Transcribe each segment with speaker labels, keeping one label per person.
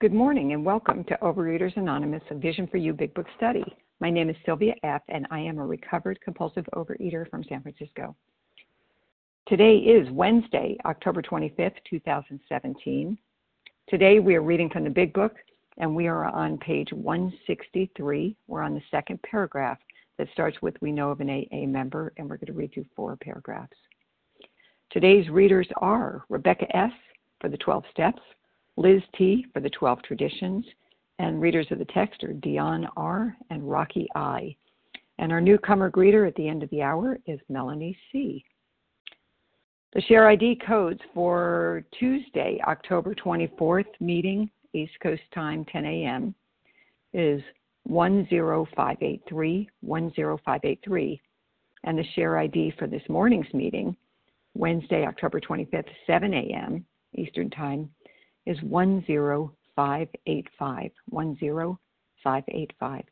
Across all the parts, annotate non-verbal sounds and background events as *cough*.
Speaker 1: Good morning and welcome to Overeaters Anonymous, a Vision for You Big Book study. My name is Sylvia F., and I am a recovered compulsive overeater from San Francisco. Today is Wednesday, October 25th, 2017. Today we are reading from the Big Book, and we are on page 163. We're on the second paragraph that starts with We know of an AA member, and we're going to read through four paragraphs. Today's readers are Rebecca S. for the 12 steps, Liz T. for the 12 traditions, and readers of the text are Dion R. and Rocky I. And our newcomer greeter at the end of the hour is Melanie C. The share ID codes for Tuesday, October 24th meeting, East Coast time, 10 a.m., is 10583 10583. And the share ID for this morning's meeting Wednesday, October 25th, 7 a.m. Eastern Time, is 10585. 10585.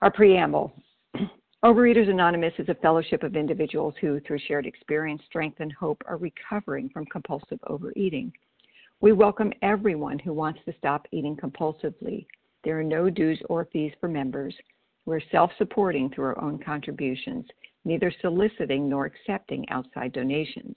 Speaker 1: Our preamble Overeaters Anonymous is a fellowship of individuals who, through shared experience, strength, and hope, are recovering from compulsive overeating. We welcome everyone who wants to stop eating compulsively. There are no dues or fees for members. We're self supporting through our own contributions neither soliciting nor accepting outside donations.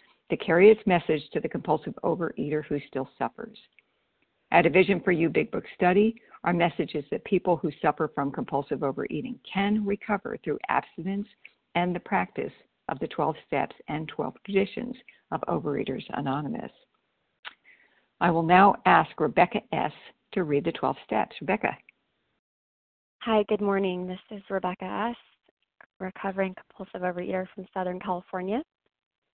Speaker 1: to carry its message to the compulsive overeater who still suffers. At a Vision for You Big Book study, our message is that people who suffer from compulsive overeating can recover through abstinence and the practice of the 12 steps and 12 traditions of Overeaters Anonymous. I will now ask Rebecca S. to read the 12 steps. Rebecca.
Speaker 2: Hi, good morning. This is Rebecca S recovering compulsive overeater from Southern California.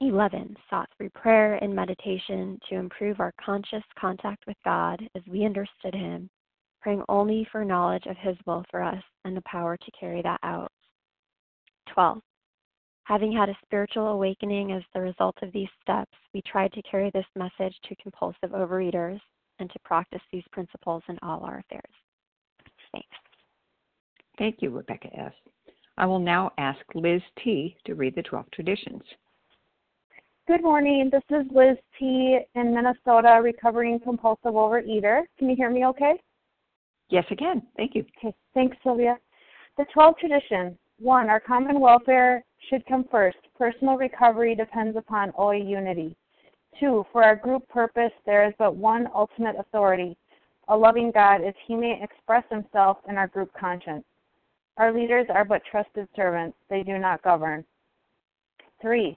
Speaker 2: 11. Sought through prayer and meditation to improve our conscious contact with God as we understood Him, praying only for knowledge of His will for us and the power to carry that out. 12. Having had a spiritual awakening as the result of these steps, we tried to carry this message to compulsive overeaters and to practice these principles in all our affairs. Thanks.
Speaker 1: Thank you, Rebecca S. I will now ask Liz T. to read the 12 traditions.
Speaker 3: Good morning. This is Liz T. in Minnesota, recovering compulsive overeater. Can you hear me okay?
Speaker 1: Yes, I can. Thank you.
Speaker 3: Okay. Thanks, Sylvia. The 12 traditions. One, our common welfare should come first. Personal recovery depends upon OA unity. Two, for our group purpose, there is but one ultimate authority, a loving God, as he may express himself in our group conscience. Our leaders are but trusted servants, they do not govern. Three,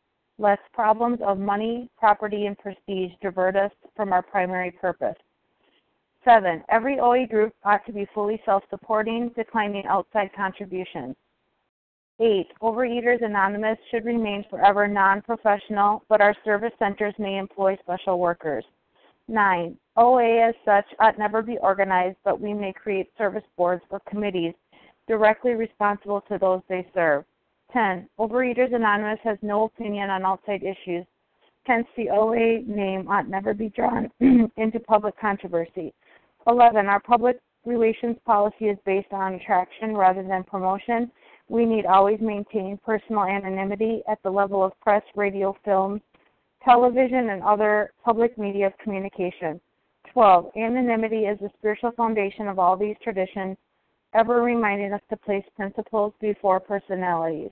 Speaker 3: lest problems of money, property, and prestige divert us from our primary purpose. Seven, every OA group ought to be fully self-supporting, declining outside contributions. Eight, Overeaters Anonymous should remain forever non-professional, but our service centers may employ special workers. Nine, OA as such ought never be organized, but we may create service boards or committees directly responsible to those they serve. 10. Overeaters Anonymous has no opinion on outside issues. Hence, the OA name ought never be drawn *clears throat* into public controversy. 11. Our public relations policy is based on attraction rather than promotion. We need always maintain personal anonymity at the level of press, radio, film, television, and other public media of communication. 12. Anonymity is the spiritual foundation of all these traditions, ever reminding us to place principles before personalities.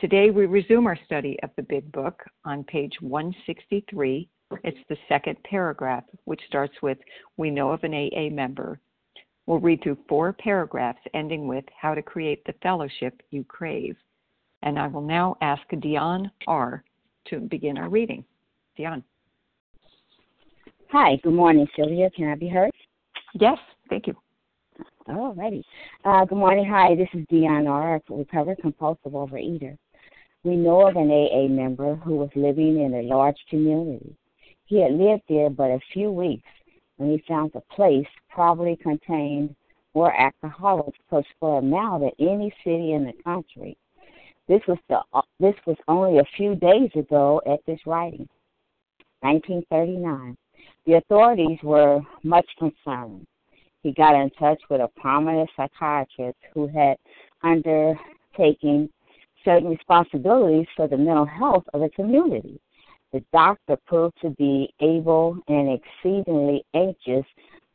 Speaker 1: Today, we resume our study of the Big Book on page 163. It's the second paragraph, which starts with We know of an AA member. We'll read through four paragraphs ending with How to Create the Fellowship You Crave. And I will now ask Dion R. to begin our reading. Dion.
Speaker 4: Hi, good morning, Sylvia. Can I be heard?
Speaker 1: Yes, thank you.
Speaker 4: All righty. Uh, good morning. Hi, this is Dion R., recovered compulsive overeater. We know of an AA member who was living in a large community. He had lived there but a few weeks when he found the place probably contained more alcoholics per square mile than any city in the country. This was the uh, this was only a few days ago at this writing, 1939. The authorities were much concerned. He got in touch with a prominent psychiatrist who had undertaken certain responsibilities for the mental health of the community. The doctor proved to be able and exceedingly anxious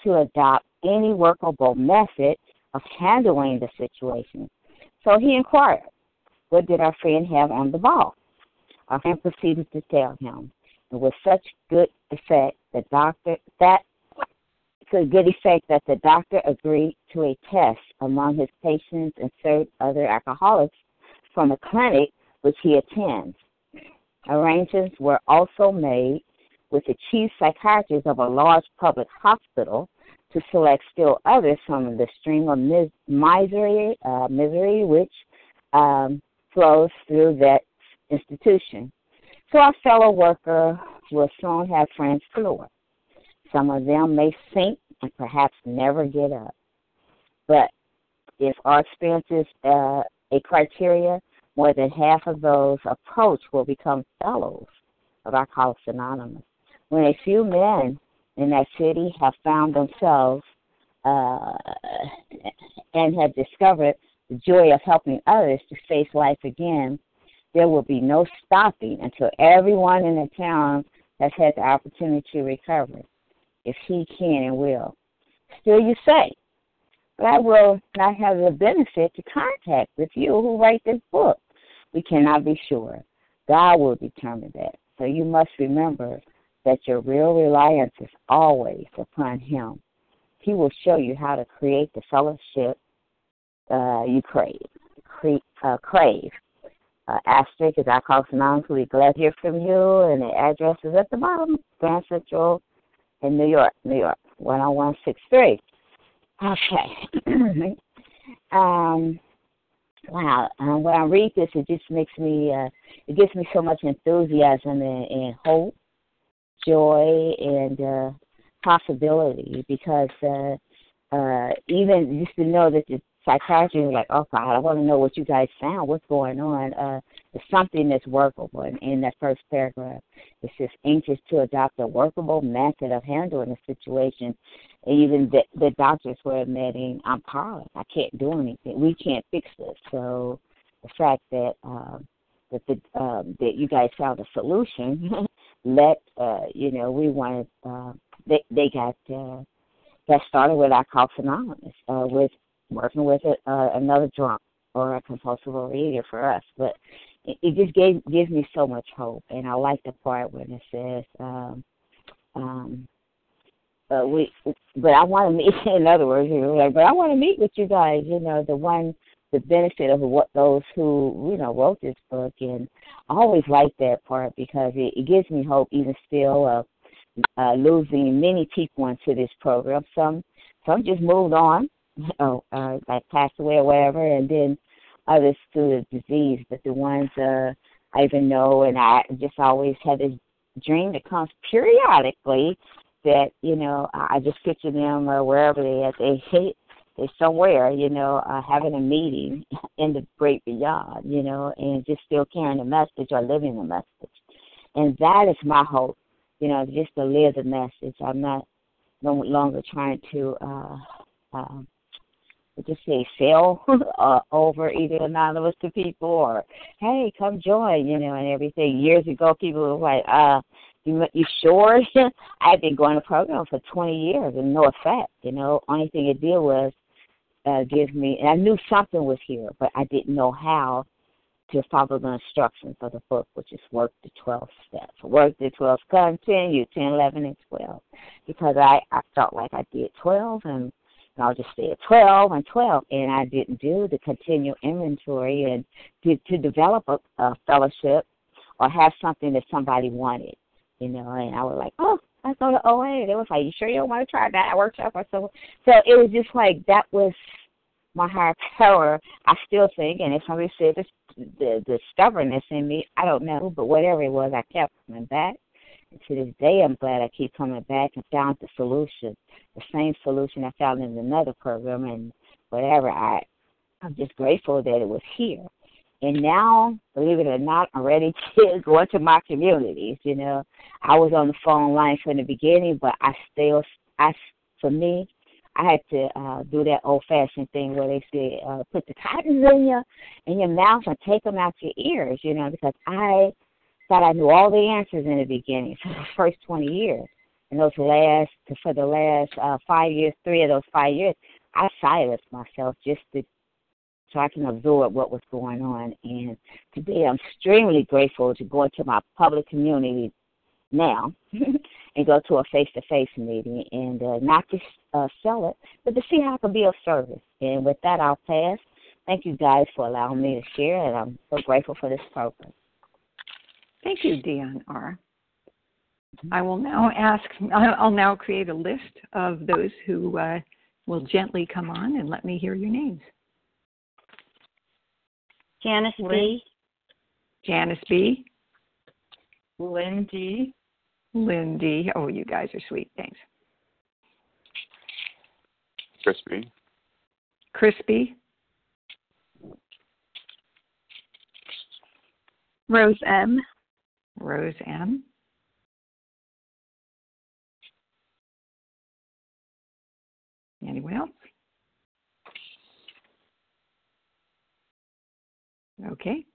Speaker 4: to adopt any workable method of handling the situation. So he inquired, What did our friend have on the ball? Our friend proceeded to tell him. And with such good effect, the doctor that to good effect that the doctor agreed to a test among his patients and certain other alcoholics from a clinic which he attends. Arrangements were also made with the chief psychiatrist of a large public hospital to select still others from the stream of mis- misery, uh, misery which um, flows through that institution. So our fellow worker will soon have friends galore. Some of them may sink and perhaps never get up. But if our experiences uh, a criteria, more than half of those approached will become fellows of our Alcoholics Anonymous. When a few men in that city have found themselves uh, and have discovered the joy of helping others to face life again, there will be no stopping until everyone in the town has had the opportunity to recover, if he can and will. Still, you say, but I will not have the benefit to contact with you who write this book. We cannot be sure. God will determine that. So you must remember that your real reliance is always upon Him. He will show you how to create the fellowship uh, you crave. Cre- uh, crave. Uh, asterisk is our call be glad to hear from you. And the address is at the bottom, Grand Central in New York, New York, 10163. Okay. *clears throat* um, wow. Um, when I read this, it just makes me, uh, it gives me so much enthusiasm and, and hope, joy, and uh, possibility because uh, uh, even just to know that the psychiatrist is like, oh God, I want to know what you guys found, what's going on. Uh, it's something that's workable. And in that first paragraph, it says anxious to adopt a workable method of handling the situation. Even the, the doctors were admitting, I'm powerless. I can't do anything. We can't fix this. So the fact that um, that the um, that you guys found a solution, *laughs* let uh, you know we wanted. Uh, they they got uh, got started with Alcoholics Anonymous uh, with working with a, uh, another drunk or a compulsive overeater for us. But it, just gave gives me so much hope, and I like the part when it says, um, um, uh, "We." But I want to meet. *laughs* In other words, you know, like, but I want to meet with you guys. You know, the one, the benefit of what those who you know wrote this book, and I always like that part because it, it gives me hope, even still, of uh, losing many people into this program. Some, some just moved on know, *laughs* uh, like passed away or whatever, and then others through the disease. But the ones uh, I even know, and I just always had this dream that comes periodically that you know I just picture them uh, wherever they are. They hate they're somewhere, you know, uh, having a meeting *laughs* in the great beyond, you know, and just still carrying the message or living the message. And that is my hope, you know, just to live the message. I'm not no longer trying to uh, uh, just say sell *laughs* uh, Overeaters Anonymous to people or hey come join you know and everything years ago people were like uh you you sure *laughs* i've been going to program for twenty years and no effect you know only thing it did was uh give me and i knew something was here but i didn't know how to follow the instructions of the book, which is work the 12 steps. Work the 12, continue 10, 11, and 12. Because I, I felt like I did 12 and I'll just say 12 and 12, and I didn't do the continual inventory and to, to develop a, a fellowship or have something that somebody wanted, you know. And I was like, oh, I go to OA. They was like, you sure you don't want to try that workshop or so? So it was just like that was my higher *laughs* power. I still think, and if somebody said this, the the stubbornness in me, I don't know, but whatever it was, I kept coming back to this day, I'm glad I keep coming back and found the solution, the same solution I found in another program and whatever. I, I'm just grateful that it was here. And now, believe it or not, I'm ready *laughs* to go into my communities. You know, I was on the phone line from the beginning, but I still, I, for me, I had to uh, do that old fashioned thing where they say, uh, put the cottons in your in your mouth and take them out your ears. You know, because I thought I knew all the answers in the beginning for *laughs* the first 20 years. And those last, for the last uh, five years, three of those five years, I silenced myself just to so I can absorb what was going on. And today I'm extremely grateful to go into my public community now *laughs* and go to a face-to-face meeting and uh, not to uh, sell it, but to see how I can be of service. And with that, I'll pass. Thank you guys for allowing me to share, and I'm so grateful for this program.
Speaker 1: Thank you, Dion R. I will now ask, I'll now create a list of those who uh, will gently come on and let me hear your names.
Speaker 5: Janice B.
Speaker 1: Janice B.
Speaker 6: Lindy.
Speaker 1: Lindy. Oh, you guys are sweet. Thanks.
Speaker 7: Chris B.
Speaker 1: Crispy.
Speaker 5: Rose M.
Speaker 1: Rose M. Anyone else? Okay.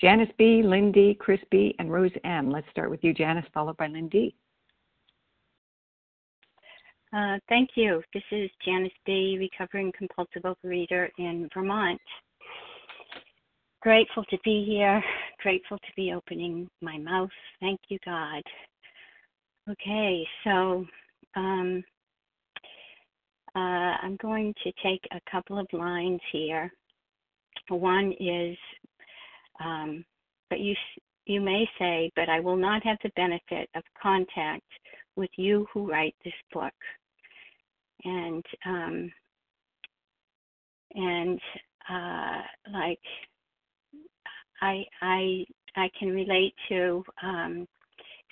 Speaker 1: Janice B, Lindy, Chris B, and Rose M. Let's start with you, Janice, followed by Lindy.
Speaker 5: Uh, thank you. This is Janice B, recovering compulsive overeater in Vermont grateful to be here, grateful to be opening my mouth. Thank you, God. Okay, so um, uh, I'm going to take a couple of lines here. One is, um, but you you may say, but I will not have the benefit of contact with you who write this book. And um, and uh, like I I I can relate to um,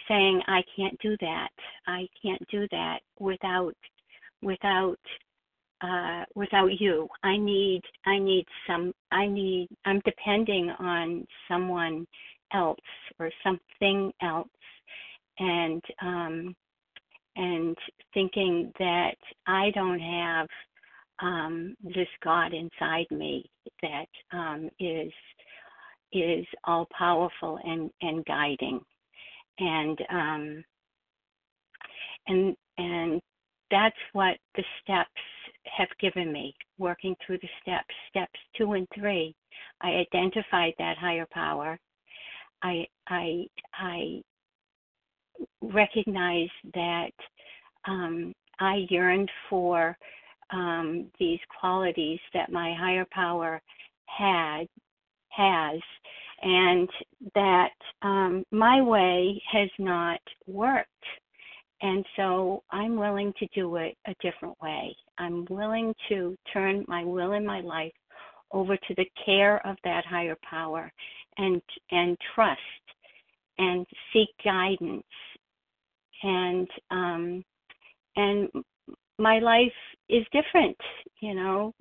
Speaker 5: saying I can't do that. I can't do that without without uh, without you. I need I need some I need I'm depending on someone else or something else and um and thinking that I don't have um this God inside me that um is is all powerful and and guiding. And um and and that's what the steps have given me working through the steps steps 2 and 3 I identified that higher power. I I I recognize that um, I yearned for um, these qualities that my higher power had has, and that um, my way has not worked. And so I'm willing to do it a different way. I'm willing to turn my will and my life over to the care of that higher power and and trust and seek guidance and um and my life is different you know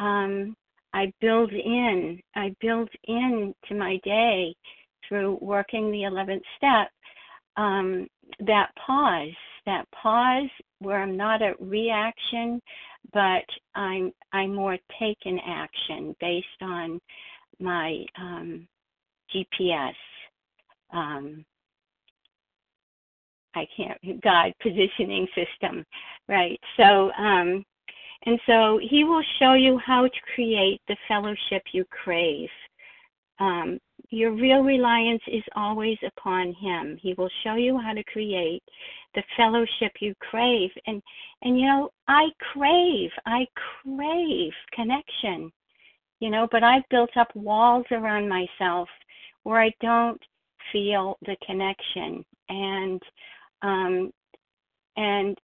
Speaker 5: um i build in i build in to my day through working the 11th step um that pause that pause where i'm not a reaction but i'm i more take an action based on my um gps um, I can't God positioning system, right? So um, and so He will show you how to create the fellowship you crave. Um, your real reliance is always upon Him. He will show you how to create the fellowship you crave, and and you know I crave, I crave connection, you know, but I've built up walls around myself where I don't feel the connection and um and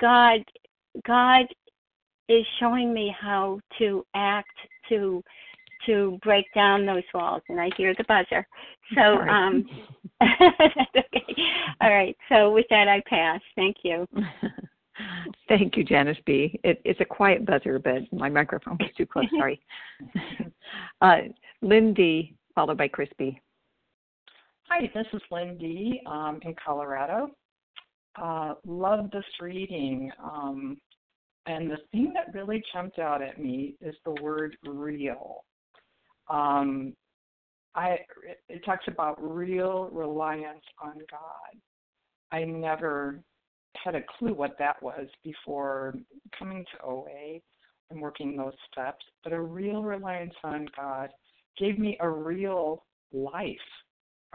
Speaker 5: god god is showing me how to act to to break down those walls and i hear the buzzer so um *laughs* okay all right so with that i pass thank you *laughs*
Speaker 1: Thank you, Janice B. It, it's a quiet buzzer, but my microphone gets too close. Sorry. *laughs* uh, Lindy, followed by Chris B.
Speaker 6: Hi, this is Lindy um, in Colorado. Uh, love this reading. Um, and the thing that really jumped out at me is the word real. Um, I it talks about real reliance on God. I never had a clue what that was before coming to OA and working those steps, but a real reliance on God gave me a real life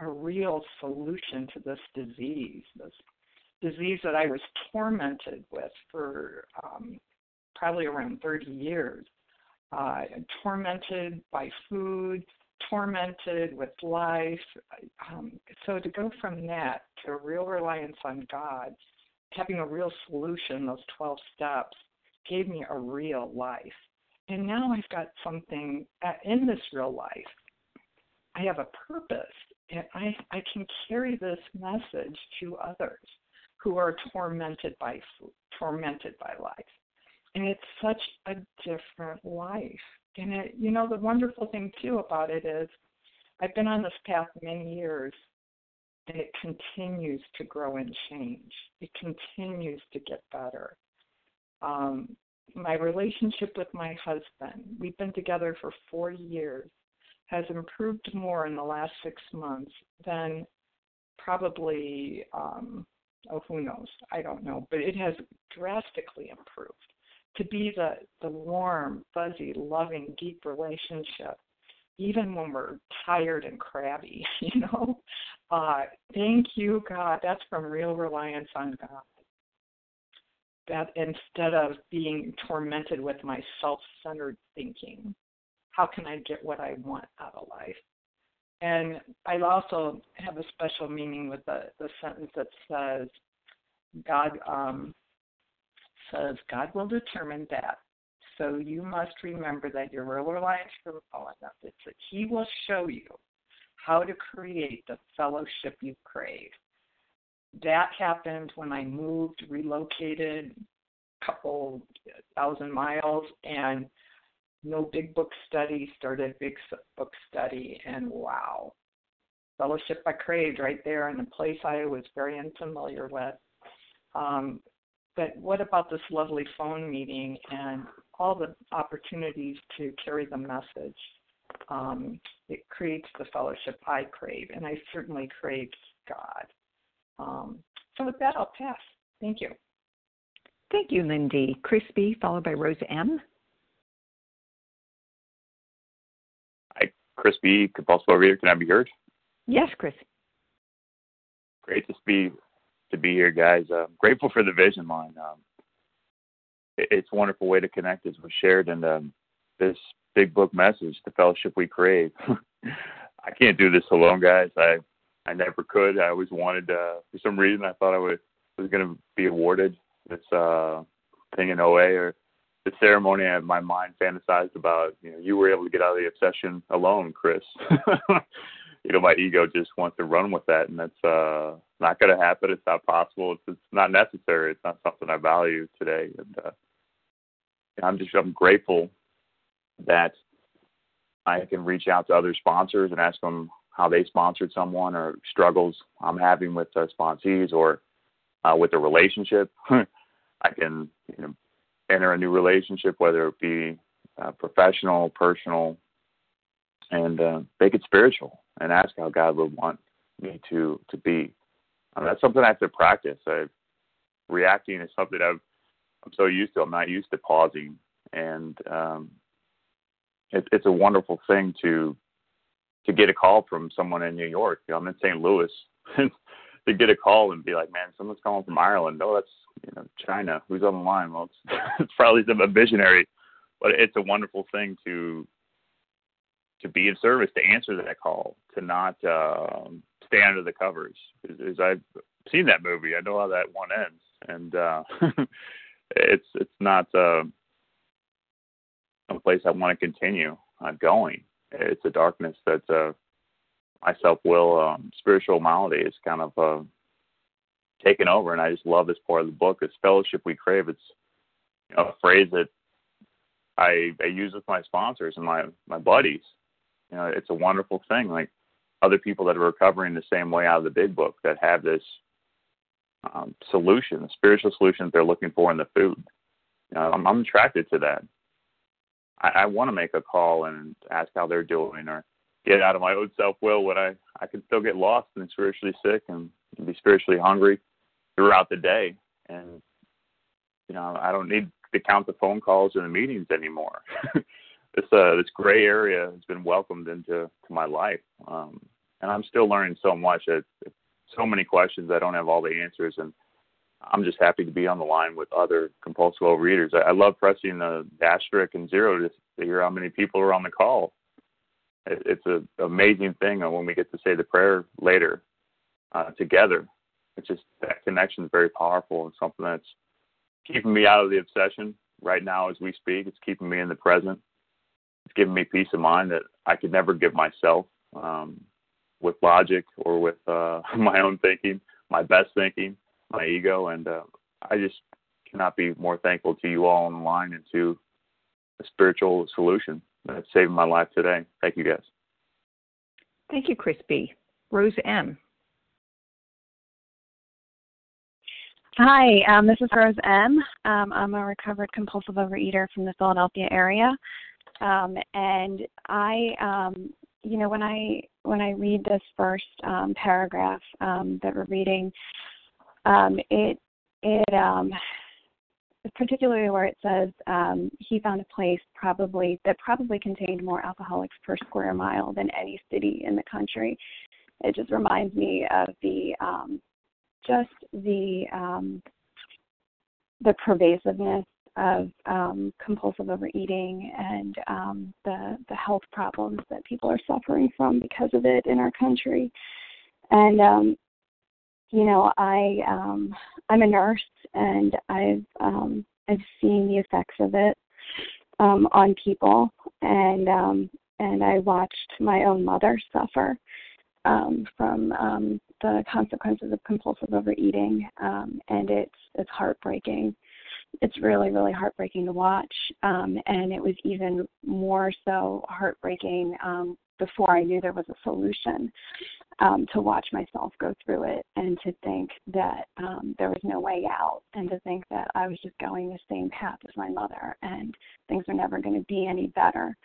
Speaker 6: a real solution to this disease, this disease that I was tormented with for um, probably around 30 years. Uh, tormented by food, tormented with life. Um, so to go from that to a real reliance on God, having a real solution, those 12 steps, gave me a real life. And now I've got something uh, in this real life. I have a purpose and I, I can carry this message to others who are tormented by tormented by life. And it's such a different life. And it, you know, the wonderful thing too about it is I've been on this path many years and it continues to grow and change. It continues to get better. Um, my relationship with my husband, we've been together for four years has improved more in the last six months than probably, um, oh, who knows? I don't know, but it has drastically improved. To be the, the warm, fuzzy, loving, deep relationship, even when we're tired and crabby, *laughs* you know. Uh, thank you, God. That's from real reliance on God. That instead of being tormented with my self centered thinking, how can I get what I want out of life? And I also have a special meaning with the, the sentence that says, God um, says, God will determine that. So you must remember that your real reliance from all enough is that He will show you how to create the fellowship you crave. That happened when I moved, relocated, a couple thousand miles and no big book study, started big book study, and wow, fellowship I craved right there in a place I was very unfamiliar with. Um, but what about this lovely phone meeting and all the opportunities to carry the message? Um, it creates the fellowship I crave, and I certainly crave God. Um, so with that, I'll pass. Thank you.
Speaker 1: Thank you, Lindy. Chris B., followed by Rose M.
Speaker 7: Chris B., compulsive overeater. Can I be heard?
Speaker 1: Yes, Chris.
Speaker 7: Great to be to be here, guys. Uh, grateful for the vision line. Um, it, it's a wonderful way to connect, as was shared, and um, this big book message, the fellowship we crave. *laughs* I can't do this alone, guys. I I never could. I always wanted. Uh, for some reason, I thought I would, was going to be awarded this uh, thing in OA or the ceremony. I, my mind fantasized about. You know, you were able to get out of the obsession alone, Chris. *laughs* you know, my ego just wants to run with that, and that's uh, not going to happen. It's not possible. It's, it's not necessary. It's not something I value today, and uh, I'm just I'm grateful that I can reach out to other sponsors and ask them how they sponsored someone or struggles I'm having with uh, sponsees or uh, with a relationship. *laughs* I can you know enter a new relationship, whether it be uh, professional, personal, and uh, make it spiritual and ask how God would want me to to be. Um, that's something I have to practice. I, reacting is something I've, I'm so used to. I'm not used to pausing, and um, it, it's a wonderful thing to to get a call from someone in New York. I'm in St. Louis. *laughs* to get a call and be like, "Man, someone's calling from Ireland." Oh, that's you know China. Who's on the line? Well, it's, *laughs* it's probably some visionary, but it's a wonderful thing to to be of service, to answer that call, to not uh, stay under the covers. As I've seen that movie, I know how that one ends, and uh, *laughs* it's it's not uh, a place I want to continue uh, going. It's a darkness that's uh, my self will, um, spiritual malady is kind of uh, taken over, and I just love this part of the book. It's fellowship we crave. It's you know, a phrase that I, I use with my sponsors and my my buddies you know, it's a wonderful thing. Like other people that are recovering the same way out of the big book that have this um, solution, the spiritual solution that they're looking for in the food. You know, I'm, I'm attracted to that. I, I want to make a call and ask how they're doing, or get out of my own self will when I I can still get lost and spiritually sick and, be spiritually hungry throughout the day. And you know, I don't need to count the phone calls and the meetings anymore. *laughs* this uh, this gray area has been welcomed into to my life, um, and I'm still learning so much. It, so many questions I don't have all the answers, and I'm just happy to be on the line with other compulsive overeaters. I, I love pressing the asterisk and zero to, to hear how many people are on the call. It, it's an amazing thing when we get to say the prayer later uh, together. It's just that connection is very powerful and something that's keeping me out of the obsession right now as we speak. It's keeping me in the present it's giving me peace of mind that I could never give myself um, with logic or with uh, *laughs* my own thinking, my best thinking, my ego, and uh, I just cannot be more thankful to you all online and to a spiritual solution that's saving my life today. Thank you, guys.
Speaker 1: Thank you, Chris B. Rose M.
Speaker 8: Hi, um, this is Rose M. Um, I'm a recovered compulsive overeater from the Philadelphia area. Um, and I, um, you know, when I when I read this first um, paragraph um, that we're reading, um, it it um, particularly where it says um, he found a place probably that probably contained more alcoholics per square mile than any city in the country. It just reminds me of the um, just the um, the pervasiveness of um, compulsive overeating and um, the the health problems that people are suffering from because of it in our country. And um, you know, I um, I'm a nurse, and I've um, I've seen the effects of it um, on people, and um, and I watched my own mother suffer um, from um, the consequences of compulsive overeating, um, and it's it's heartbreaking. It's really really heartbreaking to watch um and it was even more so heartbreaking um before I knew there was a solution um to watch myself go through it and to think that um there was no way out and to think that I was just going the same path as my mother and things are never going to be any better.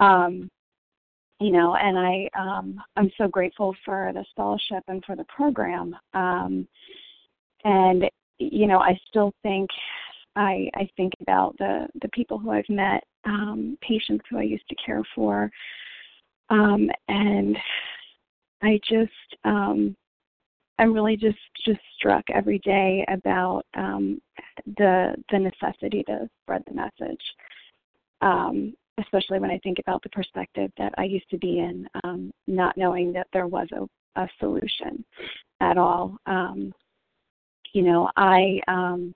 Speaker 8: Um you know and I um I'm so grateful for the fellowship and for the program um and you know I still think I I think about the the people who I've met, um, patients who I used to care for, um, and I just um, I'm really just just struck every day about um, the the necessity to spread the message. Um, especially when I think about the perspective that I used to be in, um, not knowing that there was a, a solution at all. Um, you know, I um,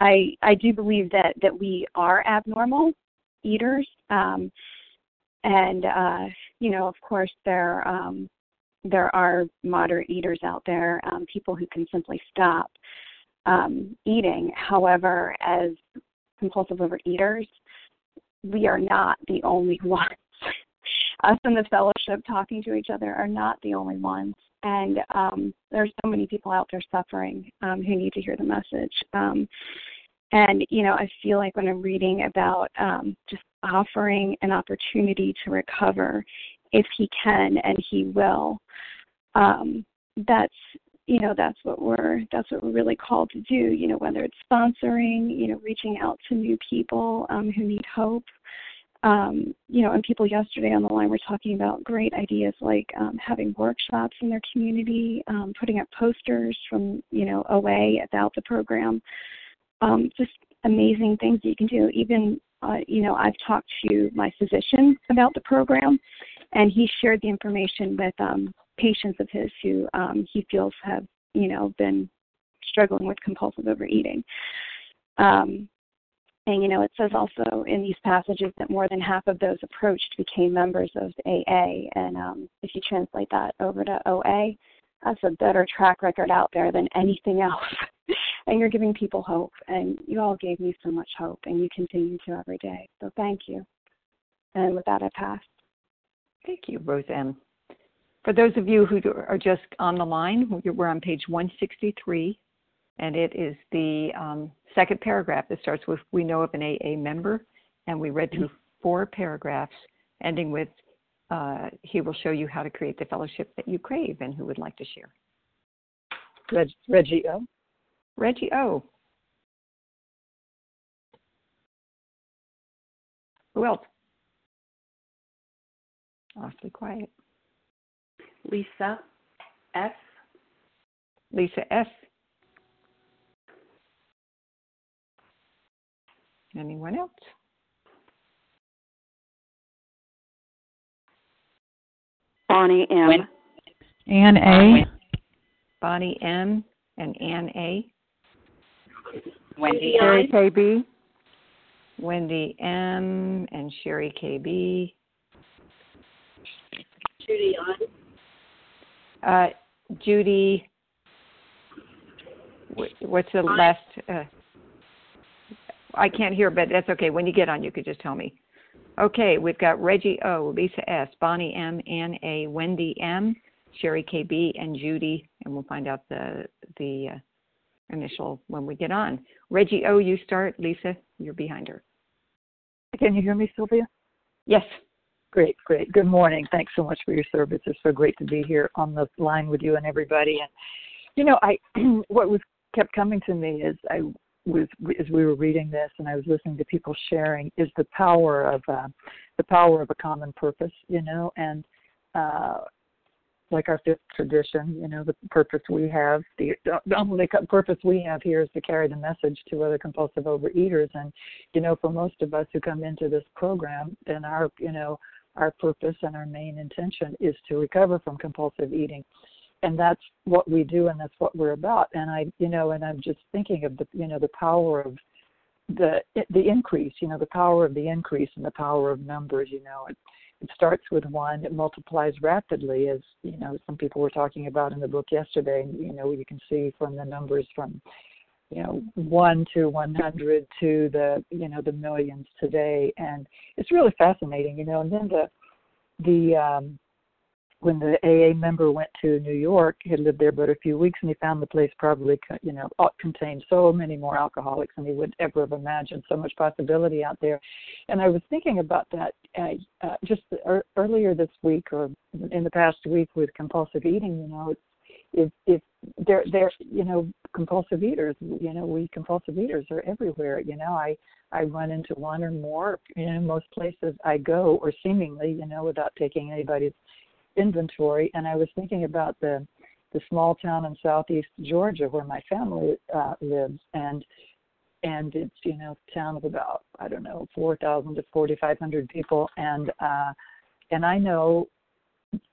Speaker 8: I I do believe that that we are abnormal eaters, um, and uh, you know, of course, there um, there are moderate eaters out there, um, people who can simply stop um, eating. However, as compulsive overeaters, we are not the only *laughs* ones. Us in the fellowship talking to each other are not the only ones and um, there's so many people out there suffering um, who need to hear the message. Um, and you know, I feel like when I'm reading about um, just offering an opportunity to recover, if he can and he will, um, that's you know that's what we're that's what we're really called to do. You know, whether it's sponsoring, you know, reaching out to new people um, who need hope um, you know, and people yesterday on the line were talking about great ideas like um, having workshops in their community, um, putting up posters from, you know, OA about the program. Um, just amazing things that you can do. Even, uh, you know, I've talked to my physician about the program, and he shared the information with um, patients of his who um, he feels have, you know, been struggling with compulsive overeating. Um, and, you know, it says also in these passages that more than half of those approached became members of AA. And um, if you translate that over to OA, that's a better track record out there than anything else. *laughs* and you're giving people hope. And you all gave me so much hope, and you continue to every day. So thank you. And with that, I pass.
Speaker 1: Thank you, Roseanne. For those of you who are just on the line, we're on page 163 and it is the um, second paragraph that starts with We know of an AA member, and we read through four paragraphs, ending with uh, He will show you how to create the fellowship that you crave, and who would like to share?
Speaker 9: Reg, Reggie O.
Speaker 1: Reggie O. Who else? Awfully quiet.
Speaker 10: Lisa S.
Speaker 1: Lisa S. Anyone else?
Speaker 10: Bonnie M.
Speaker 9: Ann A.
Speaker 1: Bonnie M. and Ann A.
Speaker 10: Wendy
Speaker 1: Sherry KB. Wendy M. and Sherry KB.
Speaker 10: Judy
Speaker 1: on. Uh, Judy. What's the last? Uh, I can't hear, but that's okay. When you get on, you could just tell me. Okay, we've got Reggie O, Lisa S, Bonnie M, Ann A, Wendy M, Sherry KB, and Judy, and we'll find out the the uh, initial when we get on. Reggie O, you start. Lisa, you're behind her.
Speaker 9: Can you hear me, Sylvia?
Speaker 1: Yes.
Speaker 9: Great, great. Good morning. Thanks so much for your service. It's so great to be here on the line with you and everybody. And you know, I *clears throat* what was kept coming to me is I was as we were reading this and I was listening to people sharing is the power of uh, the power of a common purpose, you know, and uh, like our fifth tradition, you know, the purpose we have, the, the only purpose we have here is to carry the message to other compulsive overeaters. And, you know, for most of us who come into this program, then our, you know, our purpose and our main intention is to recover from compulsive eating and that's what we do and that's what we're about and i you know and i'm just thinking of the you know the power of the the increase you know the power of the increase and the power of numbers you know it it starts with one it multiplies rapidly as you know some people were talking about in the book yesterday you know you can see from the numbers from you know one to 100 to the you know the millions today. And it's really fascinating you know and then the the um when the AA member went to New York, he had lived there but a few weeks, and he found the place probably, you know, contained so many more alcoholics than he would ever have imagined. So much possibility out there, and I was thinking about that uh, uh, just earlier this week or in the past week with compulsive eating. You know, if if they're they're you know compulsive eaters you know we compulsive eaters are everywhere you know i i run into one or more you know most places i go or seemingly you know without taking anybody's inventory and i was thinking about the the small town in southeast georgia where my family uh lives and and it's you know town of about i don't know four thousand to forty five hundred people and uh and i know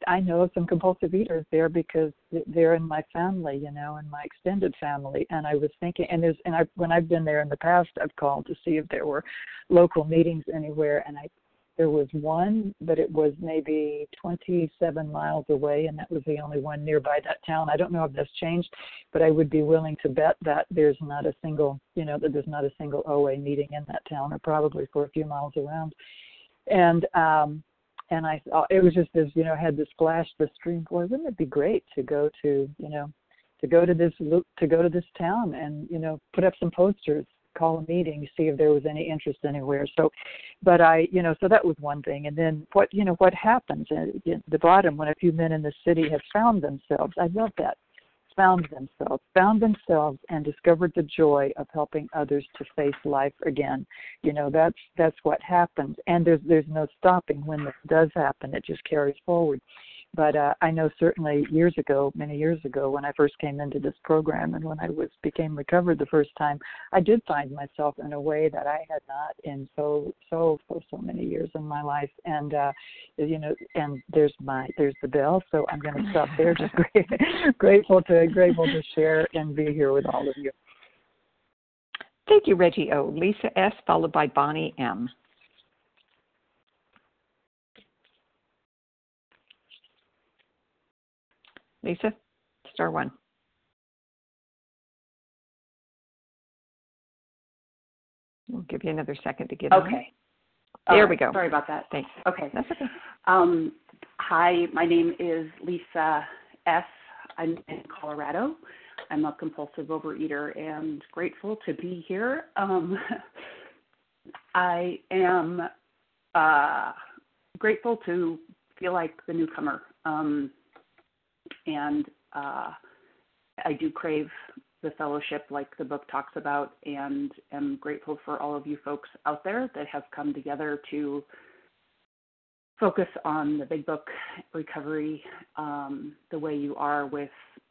Speaker 9: I know some compulsive eaters there because they're in my family, you know, in my extended family. And I was thinking, and there's, and I when I've been there in the past, I've called to see if there were local meetings anywhere, and I there was one, but it was maybe 27 miles away, and that was the only one nearby that town. I don't know if that's changed, but I would be willing to bet that there's not a single, you know, that there's not a single OA meeting in that town, or probably for a few miles around. And um, and I thought it was just as you know had this flash the stream boy wouldn't it be great to go to you know to go to this to go to this town and you know put up some posters call a meeting see if there was any interest anywhere so but i you know so that was one thing and then what you know what happens uh, at the bottom when a few men in the city have found themselves i love that found themselves, found themselves, and discovered the joy of helping others to face life again. You know, that's that's what happens, and there's there's no stopping when this does happen. It just carries forward. But uh, I know certainly years ago, many years ago, when I first came into this program and when I was became recovered the first time, I did find myself in a way that I had not in so so for so many years in my life. And uh, you know, and there's my there's the bell. So I'm going *laughs* to stop there. Just great, grateful to grateful to share and be here with all of you.
Speaker 1: Thank you, Reggie O. Lisa S. followed by Bonnie M. Lisa, star one. We'll give you another second to get it.
Speaker 10: okay.
Speaker 1: On. There we go.
Speaker 10: Sorry about that.
Speaker 1: Thanks.
Speaker 10: Okay.
Speaker 1: That's okay.
Speaker 10: Um, hi, my name is Lisa S. I'm in Colorado. I'm a compulsive overeater and grateful to be here. Um, *laughs* I am uh, grateful to feel like the newcomer. Um, and uh, I do crave the fellowship like the book talks about and am grateful for all of you folks out there that have come together to focus on the big book recovery um, the way you are with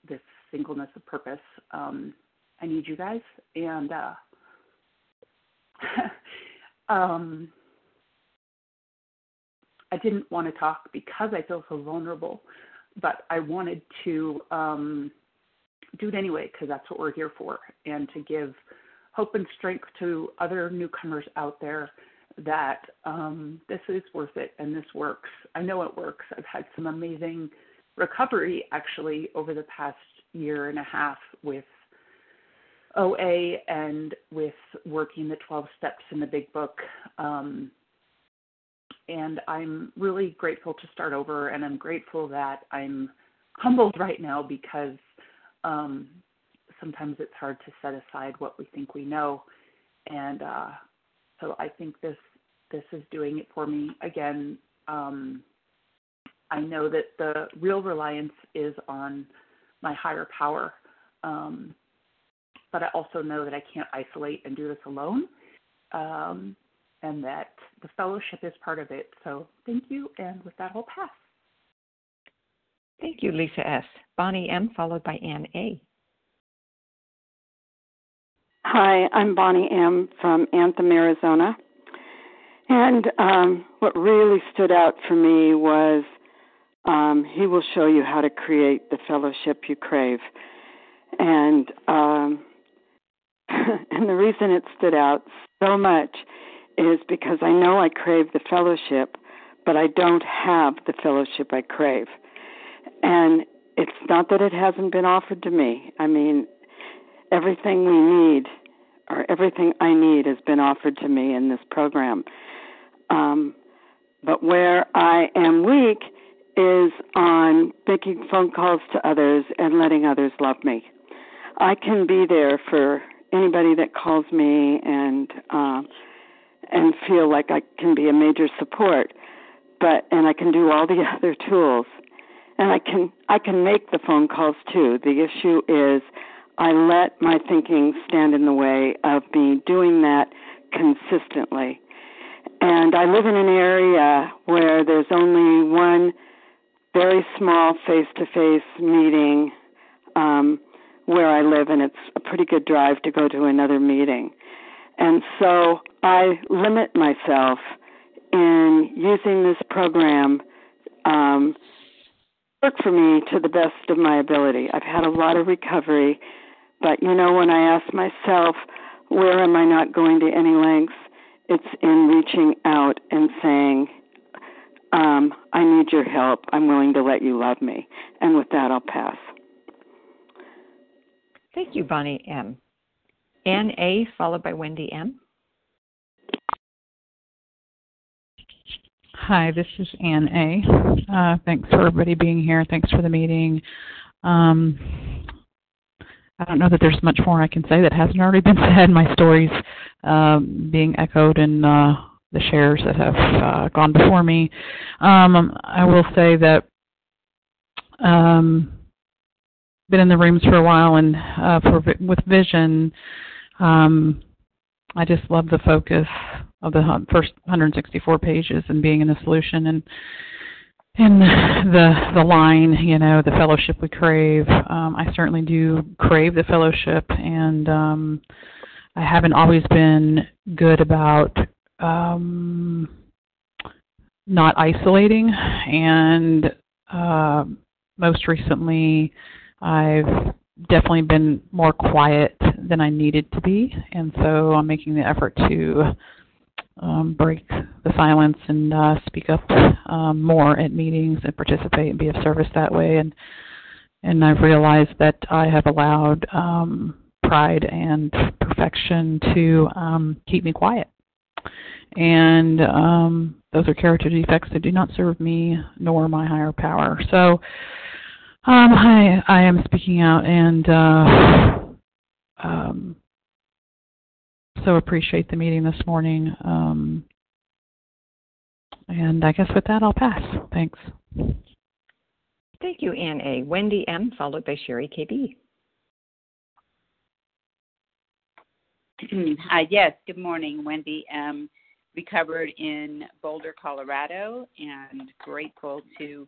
Speaker 10: this singleness of purpose. Um, i need you guys and uh, *laughs* um, i didn't want to talk because i feel so vulnerable but I wanted to um, do it anyway because that's what we're here for, and to give hope and strength to other newcomers out there that um, this is worth it and this works. I know it works. I've had some amazing recovery actually over the past year and a half with OA and with working the 12 steps in the big book. Um, and I'm really grateful to start over, and I'm grateful that I'm humbled *laughs* right now because um, sometimes it's hard to set aside what we think we know, and uh, so I think this this is doing it for me again. Um, I know that the real reliance is on my higher power, um, but I also know that I can't isolate and do this alone. Um, and that the fellowship is part of it. So thank you, and with that, I'll pass.
Speaker 1: Thank you, Lisa S. Bonnie M., followed by Ann A.
Speaker 10: Hi, I'm Bonnie M. from Anthem, Arizona. And um, what really stood out for me was um, He will show you how to create the fellowship you crave. And um, *laughs* and the reason it stood out so much is because I know I crave the fellowship, but I don't have the fellowship I crave. And it's not that it hasn't been offered to me. I mean,
Speaker 11: everything we need or everything I need has been offered to me in this program. Um, but where I am weak is on making phone calls to others and letting others love me. I can be there for anybody that calls me and uh, and feel like I can be a major support, but and I can do all the *laughs* other tools, and I can I can make the phone calls too. The issue is I let my thinking stand in the way of me doing that consistently. And I live in an area where there's only one very small face to face meeting um, where I live, and it's a pretty good drive to go to another meeting. And so I limit myself in using this program um, work for me to the best of my ability. I've had a lot of recovery but you know, when I ask myself, where am I not going to any lengths? It's in reaching out and saying, um, I need your help. I'm willing to let you love me. And with that, I'll pass.
Speaker 1: Thank you, Bonnie M. Ann A, followed by Wendy M.
Speaker 12: Hi, this is Ann A. Uh, thanks for everybody being here. Thanks for the meeting. Um, I don't know that there's much more I can say that hasn't already been *laughs* said. My stories um, being echoed in uh, the shares that have uh, gone before me. Um, I will say that um, been in the rooms for a while, and uh, for with vision, um, I just love the focus of the first 164 pages and being in the solution and in the the line, you know, the fellowship we crave. Um, I certainly do crave the fellowship, and um, I haven't always been good about um, not isolating. And uh, most recently, I've definitely been more quiet than I needed to be, and so I'm making the effort to um, break the silence and uh, speak up um, more at meetings and participate and be of service that way. And and I've realized that I have allowed um, pride and perfection to um, keep me quiet. And um, those are character defects that do not serve me nor my higher power. So um, I I am speaking out and. Uh, um, so appreciate the meeting this morning. Um, and I guess with that, I'll pass. Thanks.
Speaker 1: Thank you, Ann A. Wendy M., followed by Sherry KB. *clears throat*
Speaker 13: uh, yes, good morning, Wendy M. Recovered in Boulder, Colorado, and grateful to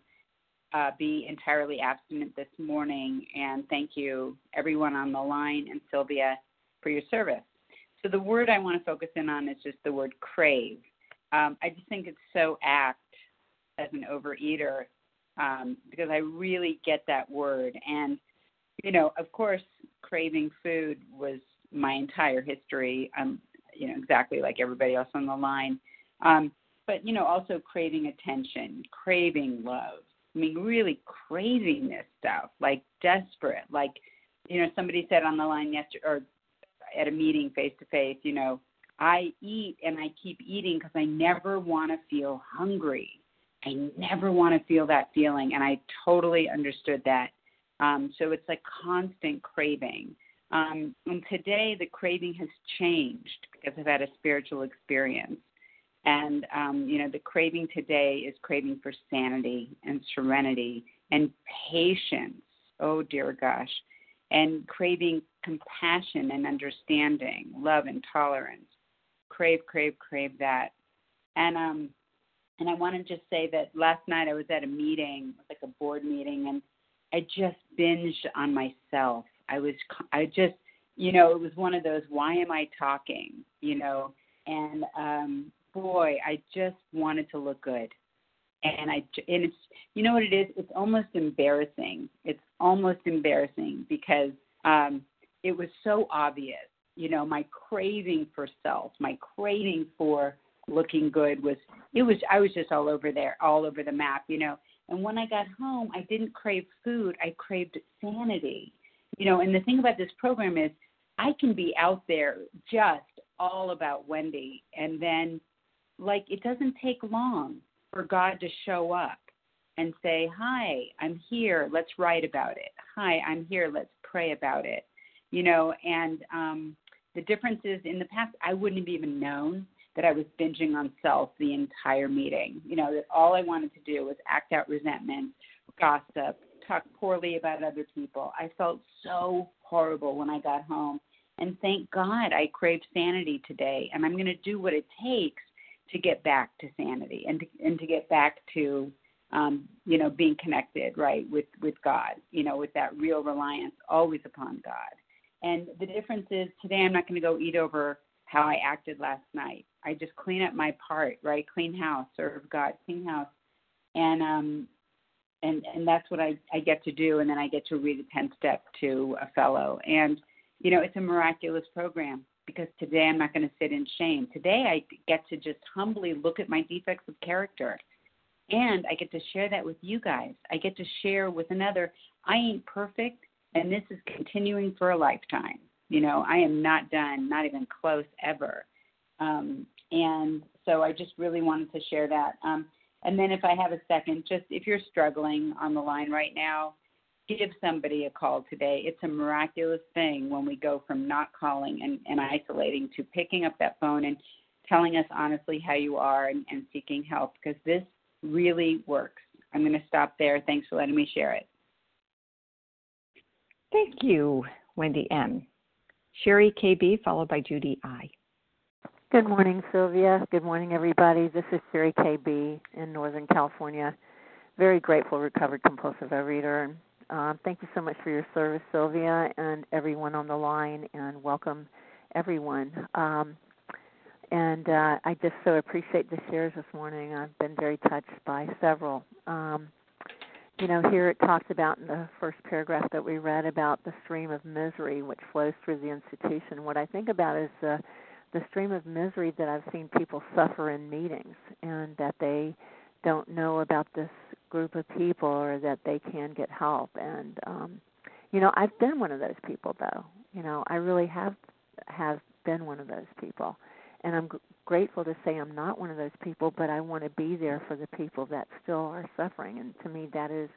Speaker 13: uh, be entirely abstinent this morning. And thank you, everyone on the line, and Sylvia for your service. So the word I want to focus in on is just the word crave. Um, I just think it's so apt as an overeater um, because I really get that word. And, you know, of course, craving food was my entire history. Um, you know, exactly like everybody else on the line. Um, but, you know, also craving attention, craving love. I mean, really craving this stuff, like desperate. Like, you know, somebody said on the line yesterday, or at a meeting face to face, you know, I eat and I keep eating because I never want to feel hungry. I never want to feel that feeling, and I totally understood that. Um, so it's like constant craving. Um, and today the craving has changed because I've had a spiritual experience. And, um, you know, the craving today is craving for sanity and serenity and patience. Oh, dear gosh and craving compassion and understanding, love and tolerance. Crave, crave, crave that. And um and I want to just say that last night I was at a meeting, like a board meeting, and I just binged on myself. I was I just you know, it was one of those why am I talking, you know, and um boy, I just wanted to look good and I and it's you know what it is. It's almost embarrassing. It's almost embarrassing because um, it was so obvious. You know, my craving for self, my craving for looking good was it was I was just all over there, all over the map. You know, and when I got home, I didn't crave food. I craved sanity. You know, and the thing about this program is I can be out there just all about Wendy, and then like it doesn't take long for God to show up and say, Hi, I'm here. Let's write about it. Hi, I'm here. Let's pray about it. You know, and um, the difference is in the past, I wouldn't have even known that I was binging on self the entire meeting. You know, that all I wanted to do was act out resentment, gossip, talk poorly about other people. I felt so horrible when I got home. And thank God I craved sanity today. And I'm going to do what it takes to get back to sanity and to, and to get back to um, you know being connected right with with God you know with that real reliance always upon God. And the difference is today I'm not going to go eat over how I acted last night. I just clean up my part right? Clean house serve God clean house. And um and and that's what I I get to do and then I get to read a 10 step to a fellow. And you know it's a miraculous program because today I'm not going to sit in shame. Today I get to just humbly look at my defects of character and I get to share that with you guys. I get to share with another. I ain't perfect and this is continuing for a lifetime. You know, I am not done, not even close ever. Um, and so I just really wanted to share that. Um, and then if I have a second, just if you're struggling on the line right now, give somebody a call today. It's a miraculous thing when we go from not calling and, and isolating to picking up that phone and telling us honestly how you are and, and seeking help because this really works. I'm going to stop there. Thanks for letting me share it.
Speaker 1: Thank you, Wendy M. Sherry KB, followed by Judy I.
Speaker 14: Good morning, Sylvia. Good morning, everybody. This is Sherry KB in Northern California. Very grateful recovered compulsive overeater um, thank you so much for your service, Sylvia, and everyone on the line, and welcome everyone. Um, and uh, I just so appreciate the shares this morning. I've been very touched by several. Um, you know, here it talks about in the first paragraph that we read about the stream of misery which flows through the institution. What I think about is the the stream of misery that I've seen people suffer in meetings, and that they don't know about this group of people or that they can get help. And um you know i've been one of those people though. You know i really have have been one of those people. And i'm g- grateful to say i'm not one of those people but i want to be there for the people that still are suffering. And to me that is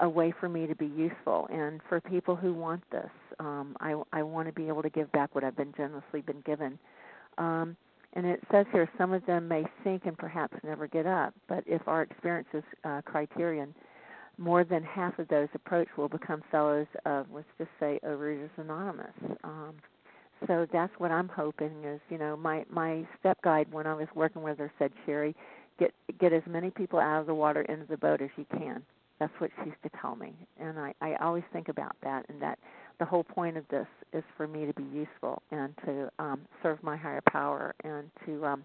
Speaker 14: a way for me to be useful. And for people who want this um i i want to be able to give back what i've been generously been given. Um and it says here some of them may sink and perhaps never get up, but if our experience is uh, criterion, more than half of those approached will become fellows of, let's just say, Overeaters Anonymous. Um, so that's what I'm hoping is, you know, my my step guide when I was working with her said, Sherry, get get as many people out of the water into the boat as you can. That's what she used to tell me, and I I always think about that and that the whole point of this is for me to be useful and to um, serve my higher power and to um,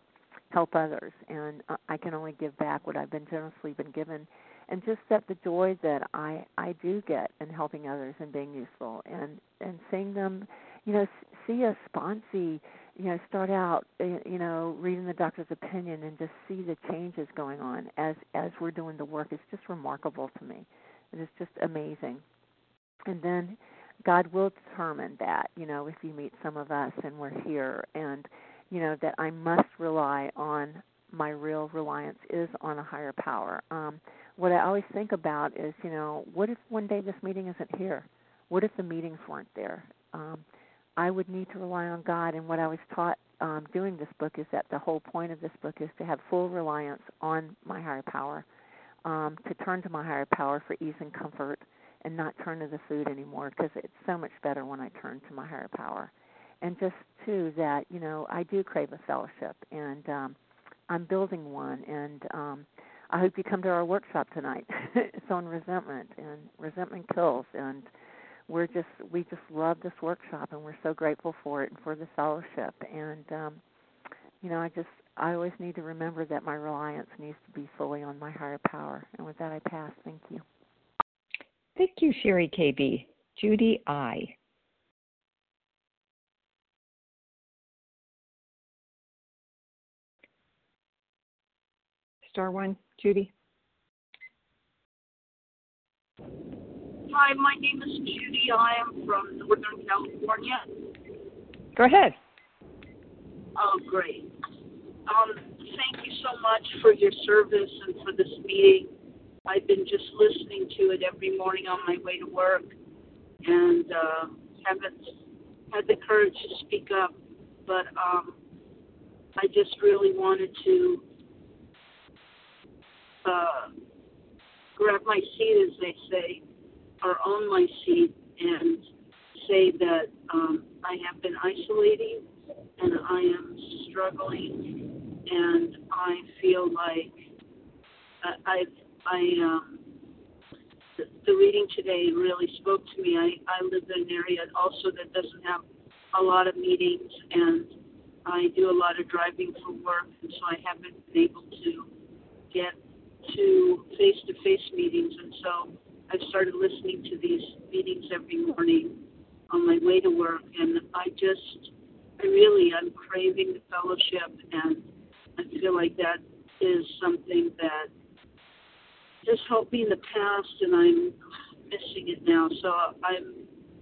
Speaker 14: help others. And uh, I can only give back what I've been generously been given, and just that the joy that I I do get in helping others and being useful and and seeing them, you know, see a sponsee, you know, start out, uh, you know, reading the doctor's opinion and just see the changes going on as as we're doing the work. It's just remarkable to me. It is just amazing. And then God will determine that, you know, if you meet some of us and we're here and you know that I must rely on my real reliance is on a higher power. Um what I always think about is, you know, what if one day this meeting isn't here? What if the meetings weren't there? Um I would need to rely on God and what I was taught um doing this book is that the whole point of this book is to have full reliance on my higher power. Um to turn to my higher power for ease and comfort and not turn to the food anymore because it's so much better when I turn to my higher power. And just too that you know I do crave a fellowship, and um, I'm building one, and um, I hope you come to our workshop tonight. *laughs* it's on resentment, and resentment kills, and we're just we just love this workshop, and we're so grateful for it and for the fellowship. And um, you know, I just I always need to remember that my reliance needs to be fully on my higher power. And with that, I pass. Thank you.
Speaker 1: Thank you, Sherry KB. Judy I. Star one, Judy.
Speaker 15: Hi, my name is Judy. I am from Northern California.
Speaker 1: Go ahead.
Speaker 15: Oh, great. Um, thank you so much for your service and for this meeting. I've been just listening to it every morning on my way to work and uh, haven't had the courage to speak up, but um, I just really wanted to uh, grab my seat, as they say, or own my seat, and say that um, I have been isolating and I am struggling, and I feel like I've I um, the, the reading today really spoke to me. I I live in an area also that doesn't have a lot of meetings, and I do a lot of driving for work, and so I haven't been able to get to face-to-face meetings, and so I've started listening to these meetings every morning on my way to work, and I just, I really, I'm craving the fellowship, and I feel like that is something that just helped me in the past, and I'm missing it now. So I'm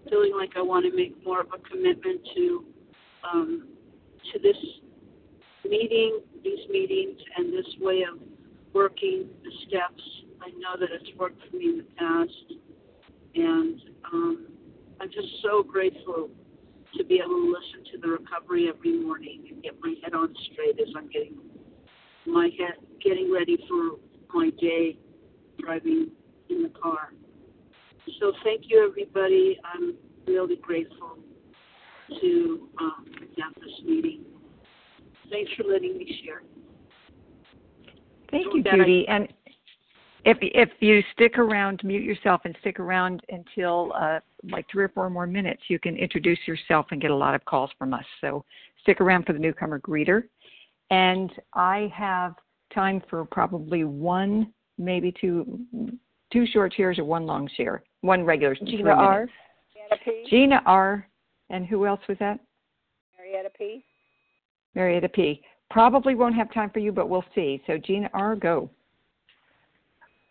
Speaker 15: feeling like I want to make more of a commitment to um, to this meeting, these meetings, and this way of working the steps. I know that it's worked for me in the past, and um, I'm just so grateful to be able to listen to the recovery every morning and get my head on straight as I'm getting my head getting ready for my day driving in the car. So thank you, everybody. I'm really grateful to um, have this meeting. Thanks for letting me share.
Speaker 1: Thank you, Judy. I, and if if you stick around, mute yourself and stick around until uh, like three or four more minutes, you can introduce yourself and get a lot of calls from us. So stick around for the newcomer greeter. And I have time for probably one, maybe two, two short shares or one long share, one regular.
Speaker 16: Gina R.
Speaker 1: Gina R. And who else was that?
Speaker 16: Marietta P.
Speaker 1: Marietta P. Probably won't have time for you, but we'll see. So Gina R. Go.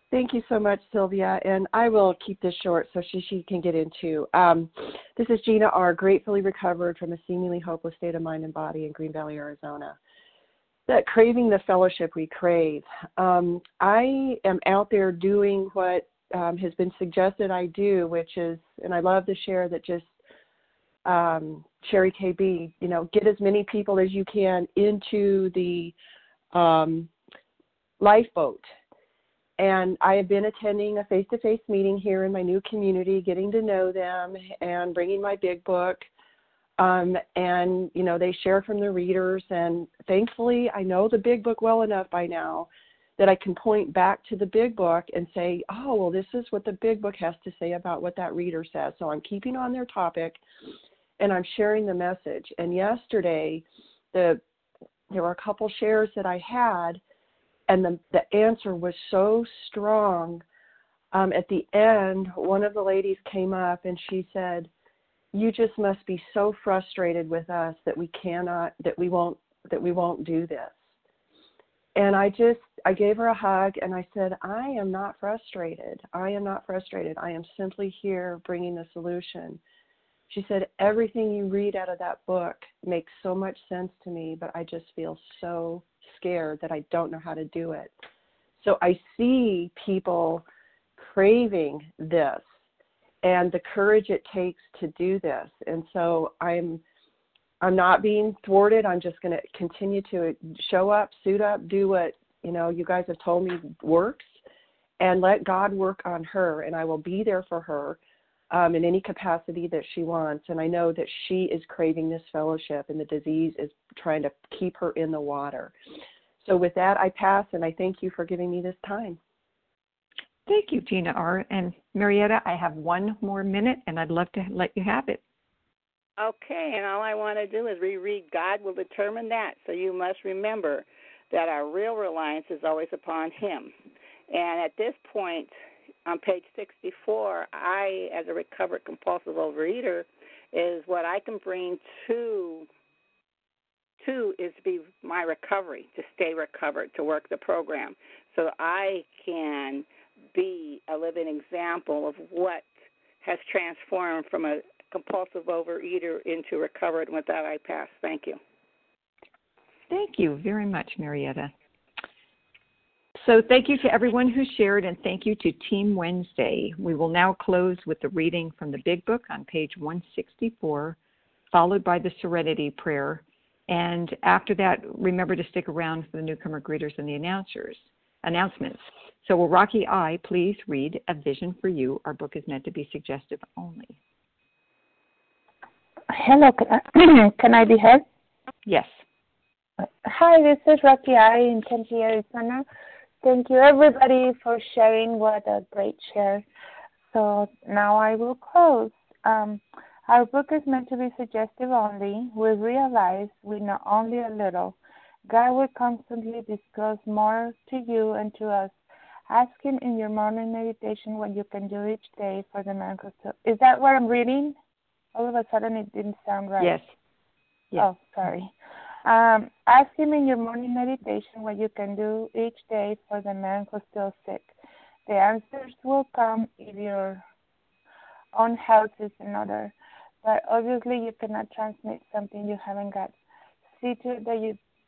Speaker 16: Thank you so much, Sylvia. And I will keep this short so she, she can get into. Um, this is Gina R., gratefully recovered from a seemingly hopeless state of mind and body in Green Valley, Arizona. That craving the fellowship we crave. Um, I am out there doing what um, has been suggested I do, which is, and I love to share that just um, Sherry KB, you know, get as many people as you can into the um, lifeboat and I have been attending a face to face meeting here in my new community, getting to know them and bringing my big book. Um, and, you know, they share from the readers. And thankfully, I know the big book well enough by now that I can point back to the big book and say, oh, well, this is what the big book has to say about what that reader says. So I'm keeping on their topic and I'm sharing the message. And yesterday, the there were a couple shares that I had and the, the answer was so strong. Um, at the end, one of the ladies came up and she said, "You just must be so frustrated with us that we cannot, that we won't, that we won't do this." And I just, I gave her a hug and I said, "I am not frustrated. I am not frustrated. I am simply here bringing the solution." She said, Everything you read out of that book makes so much sense to me, but I just feel so scared that I don't know how to do it. So I see people craving this and the courage it takes to do this. And so I'm I'm not being thwarted. I'm just going to continue to show up, suit up, do what, you know, you guys have told me works and let God work on her and I will be there for her um, in any capacity that she wants. And I know that she is craving this fellowship, and the disease is trying to keep her in the water. So, with that, I pass, and I thank you for giving me this time.
Speaker 1: Thank you, Gina R. And Marietta, I have one more minute, and I'd love to let you have it.
Speaker 17: Okay, and all I want to do is reread God will determine that. So you must remember that our real reliance is always upon Him. And at this point, on page 64, I, as a recovered compulsive overeater, is what I can bring to to is to be my recovery, to stay recovered, to work the program, so I can be a living example of what has transformed from a compulsive overeater into recovery. And with that, I pass. Thank you.
Speaker 1: Thank you very much, Marietta. So, thank you to everyone who shared, and thank you to Team Wednesday. We will now close with the reading from the Big Book on page 164, followed by the Serenity Prayer. And after that, remember to stick around for the newcomer greeters and the announcers announcements. So, will Rocky I please read A Vision for You? Our book is meant to be suggestive only.
Speaker 18: Hello, can I, *clears throat* can I be heard?
Speaker 1: Yes.
Speaker 18: Hi, this is Rocky I in Tempe, Arizona. Thank you, everybody, for sharing. What a great share. So now I will close. Um, our book is meant to be suggestive only. We realize we know only a little. God will constantly disclose more to you and to us. Ask Him in your morning meditation what you can do each day for the miracle. Is that what I'm reading? All of a sudden, it didn't sound right.
Speaker 1: Yes.
Speaker 18: yes. Oh, sorry. Um, ask Him in your morning meditation what you can do each day for the man who's still sick. The answers will come if your own health is in order. But obviously, you cannot transmit something you haven't got. See to it that your